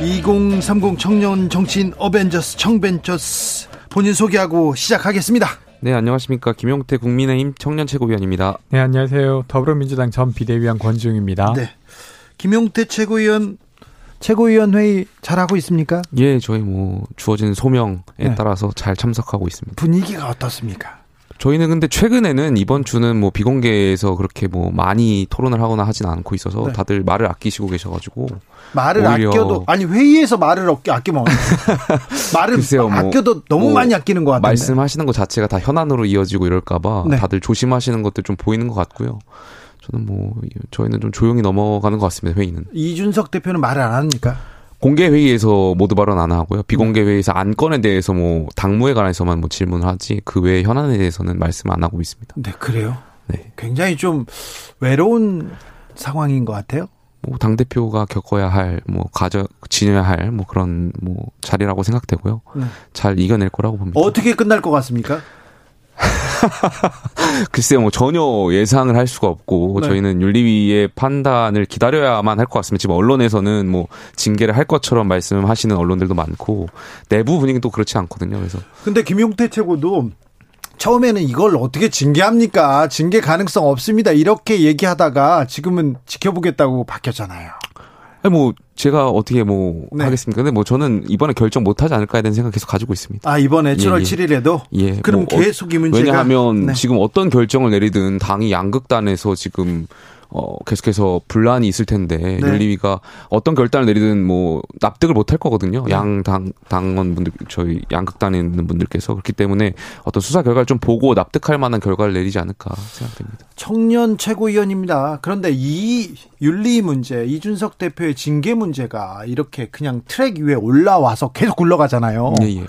2030 청년 정치인 어벤져스 청벤져스 본인 소개하고 시작하겠습니다. 네, 안녕하십니까. 김용태 국민의힘 청년 최고위원입니다. 네, 안녕하세요. 더불어민주당 전 비대위원 권지웅입니다. 네. 김용태 최고위원 최고위원 회의 잘하고 있습니까? 예, 저희 뭐 주어진 소명에 네. 따라서 잘 참석하고 있습니다. 분위기가 어떻습니까? 저희는 근데 최근에는 이번 주는 뭐 비공개에서 그렇게 뭐 많이 토론을 하거나 하진 않고 있어서 네. 다들 말을 아끼시고 계셔가지고 말을 아껴도 아니 회의에서 말을 아끼면 말을 글쎄요, 뭐 아껴도 너무 뭐 많이 아끼는 것 같아요. 말씀하시는 것 자체가 다 현안으로 이어지고 이럴까봐 네. 다들 조심하시는 것들 좀 보이는 것 같고요. 저는 뭐 저희는 좀 조용히 넘어가는 것 같습니다. 회의는 이준석 대표는 말을 안 합니까? 공개 회의에서 모두 발언 안 하고요. 비공개 회의에서 안건에 대해서 뭐 당무에 관해서만 뭐 질문을 하지 그 외의 현안에 대해서는 말씀 안 하고 있습니다. 네, 그래요. 네. 굉장히 좀 외로운 상황인 것 같아요. 뭐당 대표가 겪어야 할, 뭐 가져 지녀야 할 뭐 그런 뭐 자리라고 생각되고요. 네. 잘 이겨낼 거라고 봅니다. 어떻게 끝날 것 같습니까? 글쎄요, 뭐 전혀 예상을 할 수가 없고 네. 저희는 윤리위의 판단을 기다려야만 할 것 같습니다. 지금 언론에서는 뭐 징계를 할 것처럼 말씀하시는 언론들도 많고 내부 분위기는 또 그렇지 않거든요. 그래서 근데 김용태 최고도 처음에는 이걸 어떻게 징계합니까? 징계 가능성 없습니다. 이렇게 얘기하다가 지금은 지켜보겠다고 바뀌었잖아요. 아니 뭐 제가 어떻게 뭐 네. 하겠습니까? 근데 뭐 저는 이번에 결정 못 하지 않을까에 대한 생각 계속 가지고 있습니다. 아, 이번에 7월 예, 예. 7일에도 예. 그럼 뭐 계속 이 문제가 왜냐하면 네. 지금 어떤 결정을 내리든 당이 양극단에서 지금 어, 계속해서 분란이 있을 텐데 네. 윤리위가 어떤 결단을 내리든 뭐 납득을 못 할 거거든요. 네. 양당 당원분들 저희 양극단에 있는 분들께서 그렇기 때문에 어떤 수사 결과를 좀 보고 납득할 만한 결과를 내리지 않을까 생각됩니다. 청년 최고위원입니다. 그런데 이 윤리 문제, 이준석 대표의 징계 문제가 이렇게 그냥 트랙 위에 올라와서 계속 굴러가잖아요. 예, 예.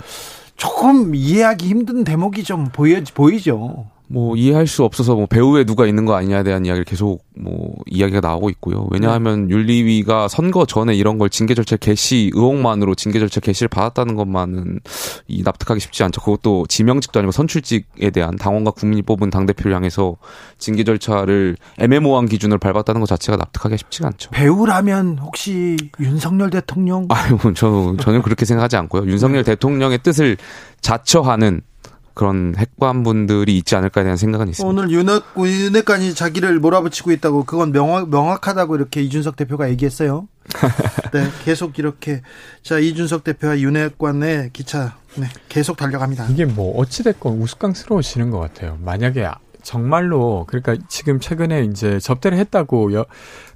조금 이해하기 힘든 대목이 좀 보여, 보이죠. 뭐 이해할 수 없어서 뭐 배우에 누가 있는 거 아니냐에 대한 이야기를 계속 뭐 이야기가 나오고 있고요. 왜냐하면 네. 윤리위가 선거 전에 이런 걸 징계 절차 개시 의혹만으로 징계 절차 개시를 받았다는 것만은 이 납득하기 쉽지 않죠. 그것도 지명직도 아니고 선출직에 대한 당원과 국민이 뽑은 당 대표를 향해서 징계 절차를 애매모호한 기준을 밟았다는 것 자체가 납득하기가 쉽지가 않죠. 배우라면 혹시 윤석열 대통령? 아유, 저 전혀 그렇게 생각하지 않고요. 윤석열 네. 대통령의 뜻을 자처하는 그런 핵관분들이 있지 않을까에 대한 생각은 있습니다. 오늘 윤핵, 윤핵관이 자기를 몰아붙이고 있다고 그건 명확, 명확하다고 이렇게 이준석 대표가 얘기했어요. 네, 계속 이렇게 자 이준석 대표와 윤핵관의 기차 네, 계속 달려갑니다. 이게 뭐 어찌됐건 우스꽝스러워지는 것 같아요. 만약에 정말로 그러니까 지금 최근에 이제 접대를 했다고 여,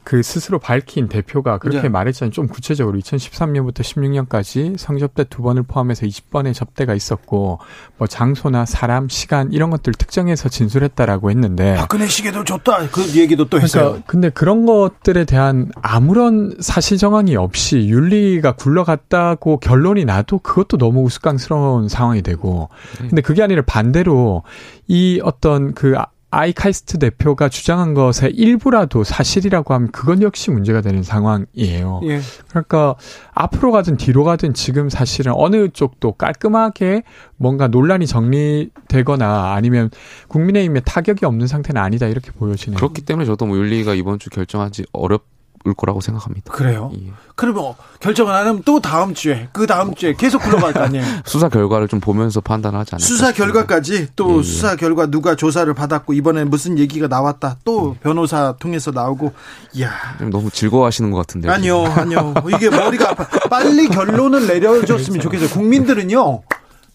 그 스스로 밝힌 대표가 그렇게 네. 말했잖아요. 좀 구체적으로 2013년부터 16년까지 성접대 두 번을 포함해서 20번의 접대가 있었고 뭐 장소나 사람, 시간 이런 것들 특정해서 진술했다라고 했는데 박근혜 시계도 줬다 그 얘기도 또 했어요. 그러니까 근데 그런 것들에 대한 아무런 사실 정황이 없이 윤리가 굴러갔다고 결론이 나도 그것도 너무 우스꽝스러운 상황이 되고 네. 근데 그게 아니라 반대로 이 어떤 그 아이카이스트 대표가 주장한 것의 일부라도 사실이라고 하면 그건 역시 문제가 되는 상황이에요. 예. 그러니까 앞으로 가든 뒤로 가든 지금 사실은 어느 쪽도 깔끔하게 뭔가 논란이 정리되거나 아니면 국민의힘에 타격이 없는 상태는 아니다 이렇게 보여지네요. 그렇기 때문에 저도 뭐 윤리가 이번 주 결정하지 어렵 올 거라고 생각합니다. 그래요? 예. 그러면 결정을 안 하면 또 다음 주에 그 다음 주에 계속 굴러갈 거 아니에요? 수사 결과를 좀 보면서 판단하지 않을까 수사 결과까지 또 예, 예. 수사 결과 누가 조사를 받았고 이번에 무슨 얘기가 나왔다 또 예. 변호사 통해서 나오고 이야 너무 즐거워하시는 것 같은데 아니요 아니요 이게 머리가 아파 빨리 결론을 내려줬으면 좋겠어요. 국민들은요.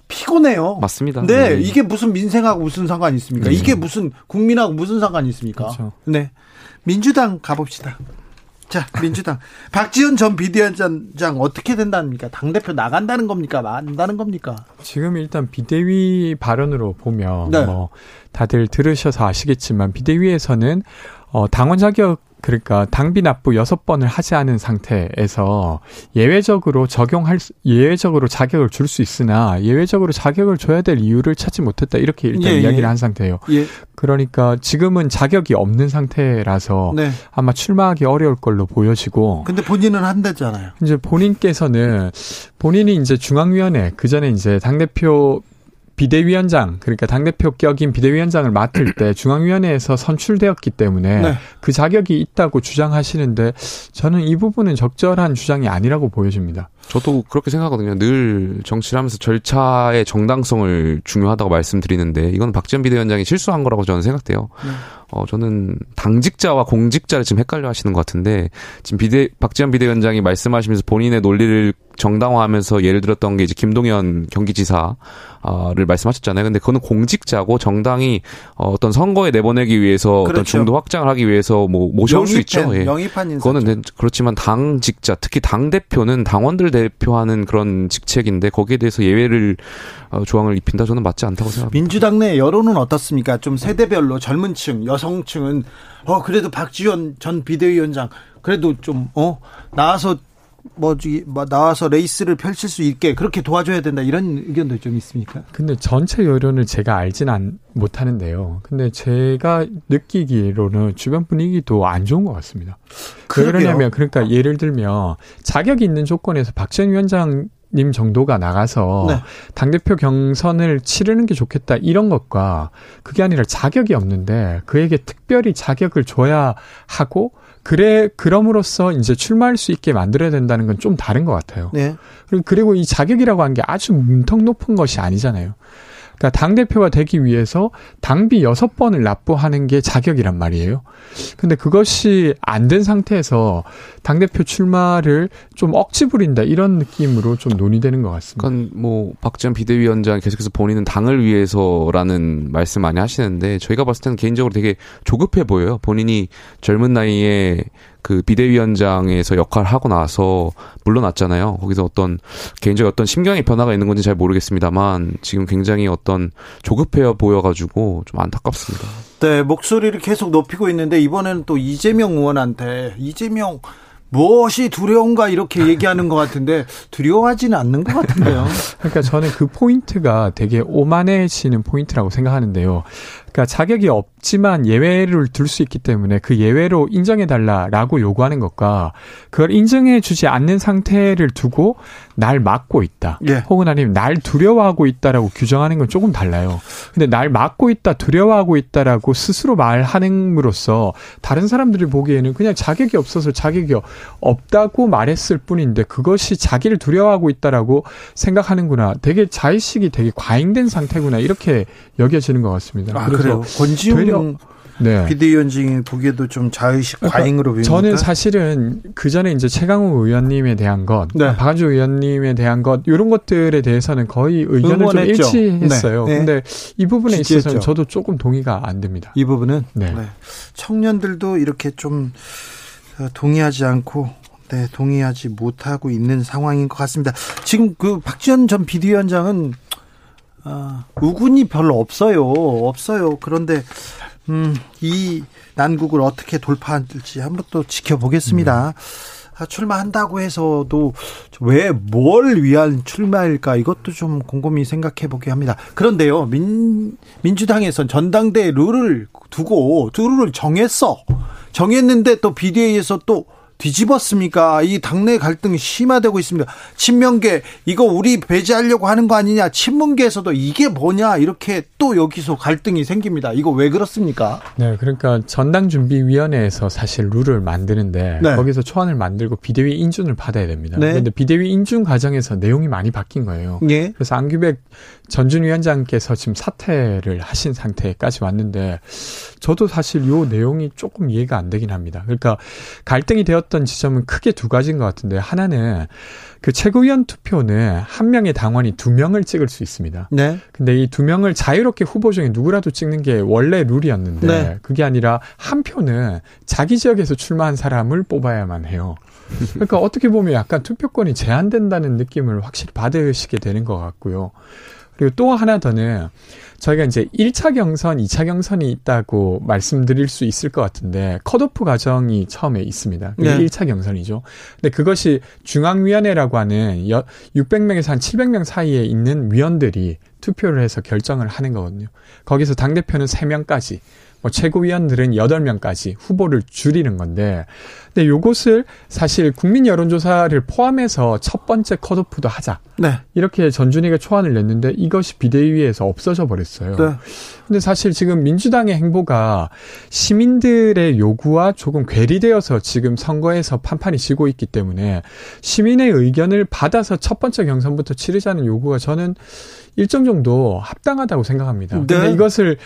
피곤해요. 맞습니다. 네, 네, 이게 무슨 민생하고 무슨 상관이 있습니까? 네. 이게 무슨 국민하고 무슨 상관이 있습니까? 그렇죠. 네. 민주당 가봅시다. 자, 민주당. 박지원 전 비대위원장 어떻게 된답니까? 당대표 나간다는 겁니까? 만다는 겁니까? 지금 일단 비대위 발언으로 보면, 네. 뭐, 다들 들으셔서 아시겠지만 비대위에서는 어, 당원 자격 그러니까 당비 납부 여섯 번을 하지 않은 상태에서 예외적으로 적용할 예외적으로 자격을 줄 수 있으나 예외적으로 자격을 줘야 될 이유를 찾지 못했다 이렇게 일단 예, 예. 이야기를 예. 한 상태예요. 예. 그러니까 지금은 자격이 없는 상태라서 네. 아마 출마하기 어려울 걸로 보여지고. 근데 본인은 한다잖아요. 이제 본인께서는 본인이 이제 중앙위원회 그 전에 이제 당 대표 비대위원장 그러니까 당 대표 격인 비대위원장을 맡을 때 중앙위원회에서 선출되었기 때문에 네. 그 자격이 있다고 주장하시는데 저는 이 부분은 적절한 주장이 아니라고 보여집니다. 저도 그렇게 생각하거든요. 늘 정치를 하면서 절차의 정당성을 중요하다고 말씀드리는데 이건 박지원 비대위원장이 실수한 거라고 저는 생각돼요. 네. 어, 저는 당직자와 공직자를 지금 헷갈려 하시는 것 같은데, 지금 비대, 박지원 비대위원장이 말씀하시면서 본인의 논리를 정당화하면서 예를 들었던 게 이제 김동연 경기지사를 말씀하셨잖아요. 근데 그거는 공직자고 정당이 어떤 선거에 내보내기 위해서 그렇죠. 어떤 중도 확장을 하기 위해서 뭐 모셔올 영입한, 수 있죠. 예. 영입한 인사. 그거는 그렇지만 당직자, 특히 당 대표는 당원들 대 표하는 그런 직책인데 거기에 대해서 예외를 어, 조항을 입힌다 저는 맞지 않다고 생각합니다. 민주당 내 여론은 어떻습니까? 좀 세대별로 젊은층, 여성층은 어 그래도 박지원 전 비대위원장 그래도 좀 어 나와서 뭐지 뭐 나와서 레이스를 펼칠 수 있게 그렇게 도와줘야 된다 이런 의견도 좀 있습니까? 근데 전체 여론을 제가 알지는 못하는데요. 근데 제가 느끼기로는 주변 분위기도 안 좋은 것 같습니다. 그러냐면 그러니까 예를 들면 자격이 있는 조건에서 박지원 위원장 님 정도가 나가서 네. 당대표 경선을 치르는 게 좋겠다 이런 것과 그게 아니라 자격이 없는데 그에게 특별히 자격을 줘야 하고 그래 그럼으로써 이제 출마할 수 있게 만들어야 된다는 건 좀 다른 것 같아요. 네. 그리고 이 자격이라고 한게 아주 문턱 높은 것이 아니잖아요. 그러니까 당 대표가 되기 위해서 당비 여섯 번을 납부하는 게 자격이란 말이에요. 근데 그것이 안 된 상태에서 당 대표 출마를 좀 억지 부린다 이런 느낌으로 좀 논의되는 것 같습니다. 그러니까 뭐 박지원 비대위원장 계속해서 본인은 당을 위해서라는 말씀 많이 하시는데 저희가 봤을 때는 개인적으로 되게 조급해 보여요. 본인이 젊은 나이에 그 비대위원장에서 역할을 하고 나서 물러났잖아요. 거기서 어떤 개인적 어떤 심경의 변화가 있는 건지 잘 모르겠습니다만 지금 굉장히 어떤 조급해 보여가지고 좀 안타깝습니다. 네, 목소리를 계속 높이고 있는데 이번에는 또 이재명 의원한테 이재명 무엇이 두려운가 이렇게 얘기하는 것 같은데 두려워하지는 않는 것 같은데요. 그러니까 저는 그 포인트가 되게 오만해지는 포인트라고 생각하는데요. 그러니까 자격이 없지만 예외를 둘 수 있기 때문에 그 예외로 인정해 달라라고 요구하는 것과 그걸 인정해 주지 않는 상태를 두고 날 막고 있다. 예. 혹은 아니면 날 두려워하고 있다라고 규정하는 건 조금 달라요. 근데 날 막고 있다, 두려워하고 있다라고 스스로 말함으로써 다른 사람들이 보기에는 그냥 자격이 없어서 자격이 없다고 말했을 뿐인데 그것이 자기를 두려워하고 있다라고 생각하는구나. 되게 자의식이 되게 과잉된 상태구나. 이렇게 여겨지는 것 같습니다. 아, 그래요. 권지웅 네. 비대위원장이 보기에도 좀 자의식 그러니까 과잉으로 보입니까? 저는 사실은 그 전에 이제 최강욱 의원님에 대한 것, 네. 박한주 의원님에 대한 것 이런 것들에 대해서는 거의 의견을 응원했죠. 좀 일치했어요. 네. 근데 이 부분에 지지했죠. 있어서는 저도 조금 동의가 안 됩니다. 이 부분은 네. 네. 청년들도 이렇게 좀 동의하지 않고 네, 동의하지 못하고 있는 상황인 것 같습니다. 지금 그 박지원 전 비대위원장은 아, 우군이 별로 없어요. 없어요. 그런데 음, 이 난국을 어떻게 돌파할지 한번 또 지켜보겠습니다. 음. 아, 출마한다고 해서도 왜 뭘 위한 출마일까 이것도 좀 곰곰이 생각해 보게 합니다. 그런데요, 민, 민주당에선 전당대 룰을 두고 룰을 정했어. 정했는데 또 비대위에서 또 뒤집었습니까? 이 당내 갈등이 심화되고 있습니다. 친명계 이거 우리 배제하려고 하는 거 아니냐? 친문계에서도 이게 뭐냐? 이렇게 또 여기서 갈등이 생깁니다. 이거 왜 그렇습니까? 네, 그러니까 전당 준비 위원회에서 사실 룰을 만드는데 네. 거기서 초안을 만들고 비대위 인준을 받아야 됩니다. 네. 그런데 비대위 인준 과정에서 내용이 많이 바뀐 거예요. 네. 그래서 안규백 전준 위원장께서 지금 사퇴를 하신 상태까지 왔는데 저도 사실 요 내용이 조금 이해가 안 되긴 합니다. 그러니까 갈등이 되었 던 지점은 크게 두 가지인 것 같은데 하나는 그 최고위원 투표는 한 명의 당원이 두 명을 찍을 수 있습니다. 네. 근데 이 두 명을 자유롭게 후보 중에 누구라도 찍는 게 원래 룰이었는데 네. 그게 아니라 한 표는 자기 지역에서 출마한 사람을 뽑아야만 해요. 그러니까 어떻게 보면 약간 투표권이 제한된다는 느낌을 확실히 받으시게 되는 것 같고요. 그리고 또 하나 더는 저희가 이제 1차 경선, 2차 경선이 있다고 말씀드릴 수 있을 것 같은데 컷오프 과정이 처음에 있습니다. 그게 네. 1차 경선이죠. 근데 그것이 중앙위원회라고 하는 600명에서 한 700명 사이에 있는 위원들이 투표를 해서 결정을 하는 거거든요. 거기서 당대표는 3명까지 뭐 최고위원들은 8명까지 후보를 줄이는 건데, 근데 요것을 사실 국민 여론조사를 포함해서 첫 번째 컷오프도 하자. 네. 이렇게 전준희가 초안을 냈는데 이것이 비대위에서 없어져 버렸어요. 네. 근데 사실 지금 민주당의 행보가 시민들의 요구와 조금 괴리되어서 지금 선거에서 판판이 지고 있기 때문에 시민의 의견을 받아서 첫 번째 경선부터 치르자는 요구가 저는 일정 정도 합당하다고 생각합니다. 네. 근데 이것을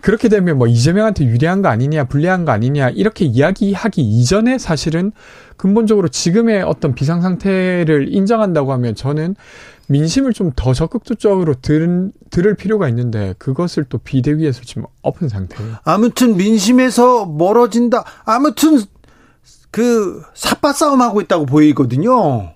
그렇게 되면 뭐 이재명한테 유리한 거 아니냐, 불리한 거 아니냐 이렇게 이야기하기 이전에 사실 은 근본적으로 지금의 어떤 비상 상태를 인정한다고 하면 저는 민심을 좀 더 적극적으로 들, 들을 필요가 있는데 그것을 또 비대위에서 지금 엎은 상태예요. 아무튼 민심에서 멀어진다. 아무튼 그 삿바 싸움하고 있다고 보이거든요.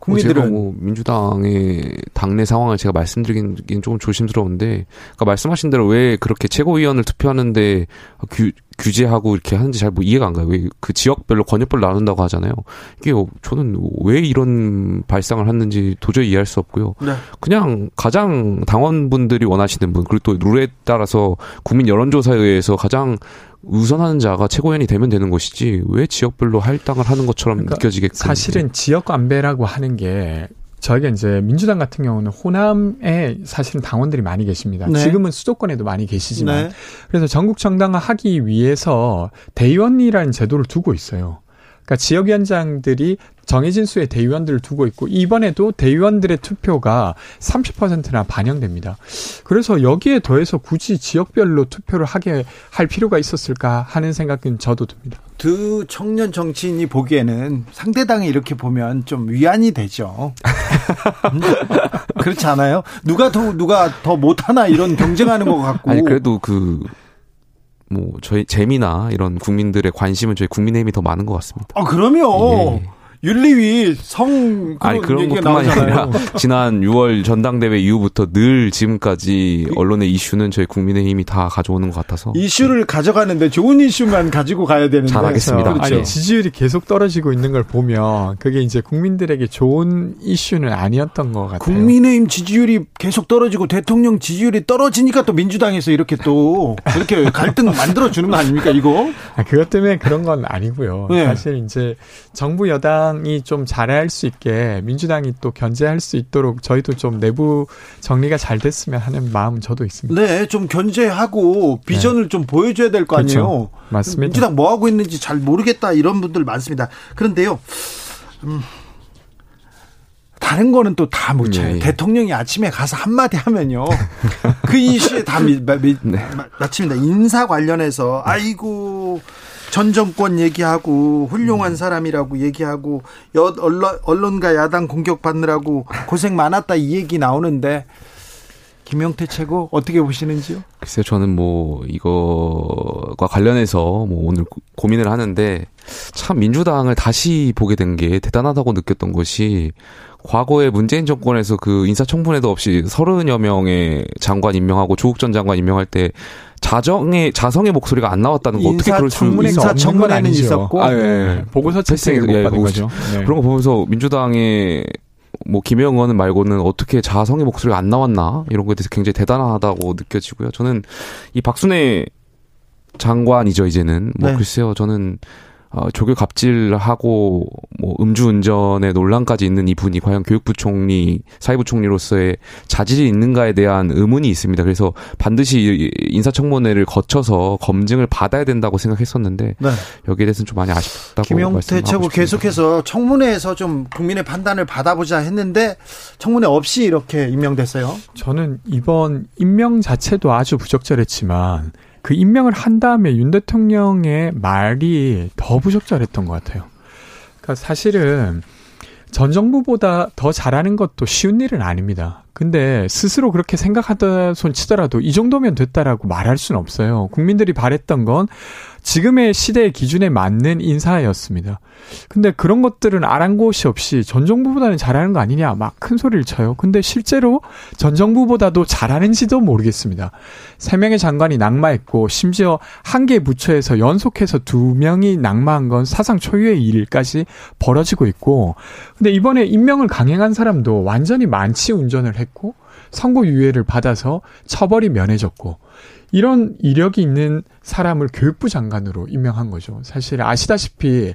국민들은 뭐 민주당의 당내 상황을 제가 말씀드리긴 조금 조심스러운데, 그러니까 말씀하신 대로 왜 그렇게 최고위원을 투표하는데 규, 규제하고 이렇게 하는지 잘 뭐 이해가 안 가요. 왜 그 지역별로 권역별로 나눈다고 하잖아요. 이게 저는 왜 이런 발상을 했는지 도저히 이해할 수 없고요. 네. 그냥 가장 당원분들이 원하시는 분 그리고 또 룰에 따라서 국민 여론조사에 의해서 가장 우선하는 자가 최고위원이 되면 되는 것이지 왜 지역별로 할당을 하는 것처럼 그러니까 느껴지게끔 사실은 지역 안배라고 하는 게 저희가 이제 민주당 같은 경우는 호남에 사실은 당원들이 많이 계십니다. 네. 지금은 수도권에도 많이 계시지만 네. 그래서 전국 정당화 하기 위해서 대의원이라는 제도를 두고 있어요. 그러니까 지역위원장들이 정해진 수의 대의원들을 두고 있고 이번에도 대의원들의 투표가 30%나 반영됩니다. 그래서 여기에 더해서 굳이 지역별로 투표를 하게 할 필요가 있었을까 하는 생각은 저도 듭니다. 두 청년 정치인이 보기에는 상대당이 이렇게 보면 좀 위안이 되죠. 그렇지 않아요? 누가 더 누가 더 못하나 이런 경쟁하는 것 같고. 아니 그래도 그 뭐 저희 재미나 이런 국민들의 관심은 저희 국민의힘이 더 많은 것 같습니다. 아 그러면 예. 윤리위 성 아니 그런 것뿐만이 아니라 지난 6월 전당대회 이후부터 늘 지금까지 언론의 이슈는 저희 국민의힘이 다 가져오는 것 같아서 이슈를 네. 가져가는데 좋은 이슈만 가지고 가야 되는데 잘하겠습니다. 그렇죠. 아니 지지율이 계속 떨어지고 있는 걸 보면 그게 이제 국민들에게 좋은 이슈는 아니었던 것 같아요. 국민의힘 지지율이 계속 떨어지고 대통령 지지율이 떨어지니까 또 민주당에서 이렇게 또 이렇게 갈등 만들어 주는 거 아닙니까 이거? 아, 그것 때문에 그런 건 아니고요. 네. 사실 이제 정부 여당 민주당이 좀 잘할 수 있게 민주당이 또 견제할 수 있도록 저희도 좀 내부 정리가 잘 됐으면 하는 마음은 저도 있습니다. 네, 좀 견제하고 비전을 네. 좀 보여줘야 될거 그렇죠. 아니에요. 맞습니다. 민주당 뭐 하고 있는지 잘 모르겠다 이런 분들 많습니다. 그런데요. 음. 다른 거는 또 다 못 쳐요. 예, 예. 대통령이 아침에 가서 한마디 하면요. 그 이슈에 다 미, 미, 네. 마칩니다. 인사 관련해서, 아이고, 전 정권 얘기하고 훌륭한 음. 사람이라고 얘기하고 여, 언론, 언론과 야당 공격받느라고 고생 많았다 이 얘기 나오는데 김영태 최고 어떻게 보시는지요? 글쎄요, 저는 뭐 이거과 관련해서 뭐 오늘 고민을 하는데 참 민주당을 다시 보게 된 게 대단하다고 느꼈던 것이 과거에 문재인 정권에서 그 인사청문회도 없이 서른여 명의 장관 임명하고 조국 전 장관 임명할 때 자정의 자성의 목소리가 안 나왔다는 거 어떻게 그럴 수 있어? 인사 청문회는 있었고 아, 예. 네. 보고서 채택을 예, 받은 거죠. 네. 그런 거 보면서 민주당의 뭐 김영원 말고는 어떻게 자성의 목소리가 안 나왔나 이런 거에 대해서 굉장히 대단하다고 느껴지고요. 저는 이 박순애 장관이죠 이제는 뭐 네. 글쎄요 저는 어, 조교 갑질하고 뭐 음주운전의 논란까지 있는 이분이 과연 교육부 총리, 사회부 총리로서의 자질이 있는가에 대한 의문이 있습니다. 그래서 반드시 인사청문회를 거쳐서 검증을 받아야 된다고 생각했었는데 네. 여기에 대해서는 좀 많이 아쉽다고 김용태 최고 계속해서 청문회에서 좀 국민의 판단을 받아보자 했는데 청문회 없이 이렇게 임명됐어요. 저는 이번 임명 자체도 아주 부적절했지만 그 임명을 한 다음에 윤 대통령의 말이 더 부적절했던 것 같아요. 그러니까 사실은 전 정부보다 더 잘하는 것도 쉬운 일은 아닙니다. 근데 스스로 그렇게 생각하다 손 치더라도 이 정도면 됐다라고 말할 수는 없어요. 국민들이 바랬던 건 지금의 시대의 기준에 맞는 인사였습니다. 근데 그런 것들은 아랑곳이 없이 전 정부보다는 잘하는 거 아니냐 막 큰 소리를 쳐요. 근데 실제로 전 정부보다도 잘하는지도 모르겠습니다. 세 명의 장관이 낙마했고 심지어 한 개 부처에서 연속해서 두 명이 낙마한 건 사상 초유의 일까지 벌어지고 있고 근데 이번에 임명을 강행한 사람도 완전히 만취 운전을 했고 선고 유예를 받아서 처벌이 면해졌고 이런 이력이 있는 사람을 교육부 장관으로 임명한 거죠. 사실 아시다시피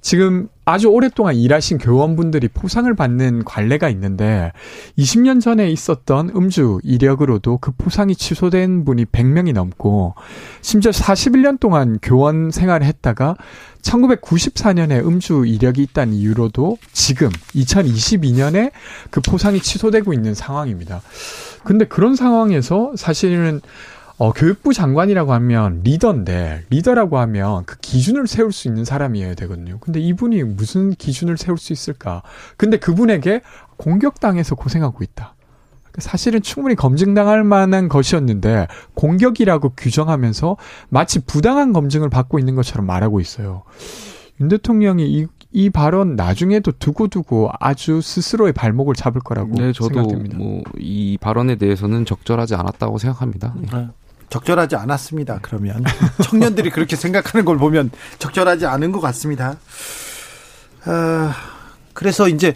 지금 아주 오랫동안 일하신 교원분들이 포상을 받는 관례가 있는데 20년 전에 있었던 음주 이력으로도 그 포상이 취소된 분이 100명이 넘고 심지어 41년 동안 교원 생활을 했다가 1994년에 음주 이력이 있다는 이유로도 지금 2022년에 그 포상이 취소되고 있는 상황입니다. 근데 그런 상황에서 사실은 어, 교육부 장관이라고 하면 리더인데 리더라고 하면 그 기준을 세울 수 있는 사람이어야 되거든요. 근데 이분이 무슨 기준을 세울 수 있을까? 근데 그분에게 공격당해서 고생하고 있다. 사실은 충분히 검증당할 만한 것이었는데 공격이라고 규정하면서 마치 부당한 검증을 받고 있는 것처럼 말하고 있어요. 윤 대통령이 이, 이 발언 나중에도 두고두고 아주 스스로의 발목을 잡을 거라고 네, 저도 생각됩니다. 뭐 이 발언에 대해서는 적절하지 않았다고 생각합니다. 네. 적절하지 않았습니다. 그러면 청년들이 그렇게 생각하는 걸 보면 적절하지 않은 것 같습니다. 어, 그래서 이제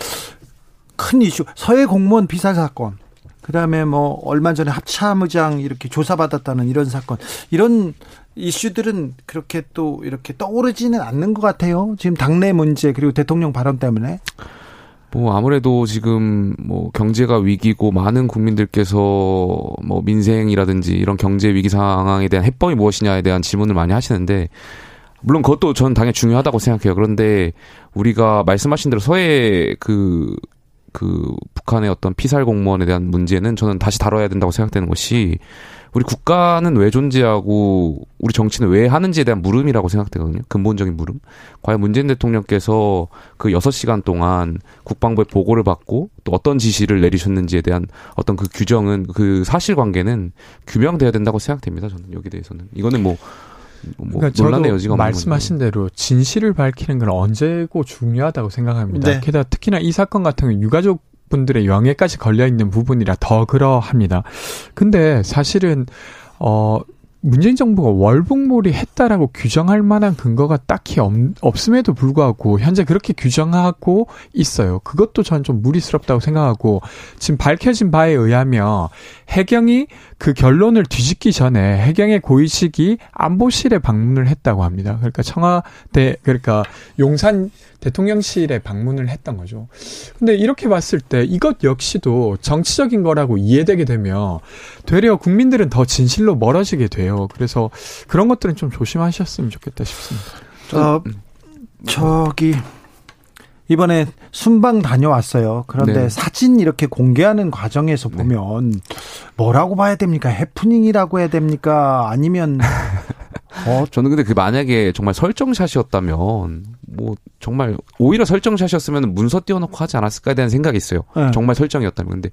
큰 이슈 서해 공무원 비사 사건 그다음에 뭐 얼마 전에 합참의장 이렇게 조사받았다는 이런 사건 이런 이슈들은 그렇게 또 이렇게 떠오르지는 않는 것 같아요. 지금 당내 문제 그리고 대통령 발언 때문에 뭐 아무래도 지금 뭐 경제가 위기고 많은 국민들께서 뭐 민생이라든지 이런 경제 위기 상황에 대한 해법이 무엇이냐에 대한 질문을 많이 하시는데 물론 그것도 전 당연히 중요하다고 생각해요. 그런데 우리가 말씀하신 대로 서해 그, 그 북한의 어떤 피살 공무원에 대한 문제는 저는 다시 다뤄야 된다고 생각되는 것이 우리 국가는 왜 존재하고 우리 정치는 왜 하는지에 대한 물음이라고 생각되거든요. 근본적인 물음. 과연 문재인 대통령께서 그 여섯 시간 동안 국방부의 보고를 받고 또 어떤 지시를 내리셨는지에 대한 어떤 그 규정은 그 사실관계는 규명돼야 된다고 생각됩니다. 저는 여기 대해서는 이거는 뭐, 뭐 그러니까 논란의 여지가 없는 말씀하신 건데. 대로 진실을 밝히는 건 언제고 중요하다고 생각합니다. 네. 게다가 특히나 이 사건 같은 경우 유가족 분들의 영예까지 걸려 있는 부분이라 더 그러합니다. 근데 사실은 어 문재인 정부가 월북몰이 했다라고 규정할 만한 근거가 딱히 없, 없음에도 불구하고 현재 그렇게 규정하고 있어요. 그것도 저는 좀 무리스럽다고 생각하고 지금 밝혀진 바에 의하면 해경이 그 결론을 뒤집기 전에 해경의 고위직이 안보실에 방문을 했다고 합니다. 그러니까 청와대 그러니까 용산 대통령실에 방문을 했던 거죠. 근데 이렇게 봤을 때 이것 역시도 정치적인 거라고 이해되게 되면 되려 국민들은 더 진실로 멀어지게 돼요. 그래서 그런 것들은 좀 조심하셨으면 좋겠다 싶습니다. 어, 저기 이번에 순방 다녀왔어요. 그런데 네. 사진 이렇게 공개하는 과정에서 네. 보면 네. 뭐라고 봐야 됩니까? 해프닝이라고 해야 됩니까? 아니면 어 저는 근데 그 만약에 정말 설정샷이었다면 뭐 정말 오히려 설정샷이었으면 문서 띄워놓고 하지 않았을까에 대한 생각이 있어요. 네. 정말 설정이었다면 근데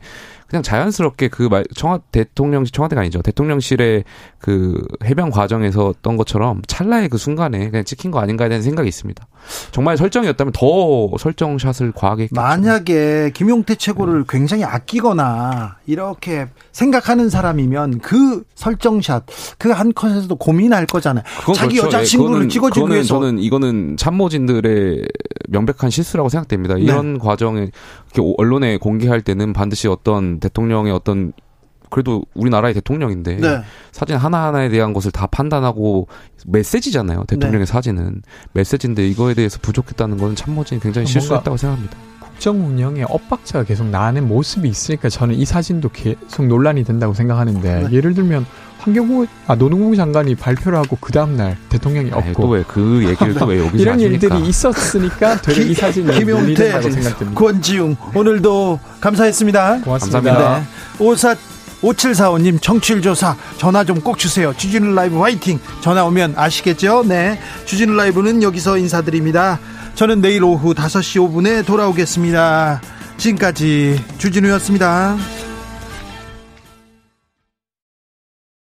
그냥 자연스럽게 그 말 청와 대통령실 청와대가 아니죠 대통령실의 그 해병 과정에서 어떤 것처럼 찰나의 그 순간에 그냥 찍힌 거 아닌가에 대한 생각이 있습니다. 정말 설정이었다면 더 설정샷을 과하게 했겠죠. 만약에 김용태 최고를 네. 굉장히 아끼거나 이렇게 생각하는 사람이면 그 설정샷 그 한 컷에서도 고민할 거잖아요. 자기 그렇죠. 여자친구를 네, 찍어주기 위해서 저는 이거는 참모진 들의 명백한 실수라고 생각됩니다. 네. 이런 네. 과정에 언론에 공개할 때는 반드시 어떤 대통령의 어떤 그래도 우리나라의 대통령인데 네. 사진 하나하나에 대한 것을 다 판단하고 메시지잖아요. 대통령의 네. 사진은 메시지인데 이거에 대해서 부족했다는 건 참모진이 굉장히 실수했다고 생각합니다. 국정 운영에 엇박자가 계속 나는 모습이 있으니까 저는 이 사진도 계속 논란이 된다고 생각하는데 네. 예를 들면 환경부 아 노동부 장관이 발표를 하고 그 다음 날 대통령이 없고 또 왜 그 얘기를 또 왜 여기서 이런 하십니까? 일들이 있었으니까 되레 이 사진이 김용태 생각됩니다. 권지웅 오늘도 감사했습니다. 고맙습니다. 감사합니다. 네. 오사 5745님 청취율 조사 전화 좀 꼭 주세요. 주진우 라이브 화이팅. 전화 오면 아시겠죠? 네. 주진우 라이브는 여기서 인사드립니다. 저는 내일 오후 5시 5분에 돌아오겠습니다. 지금까지 주진우였습니다.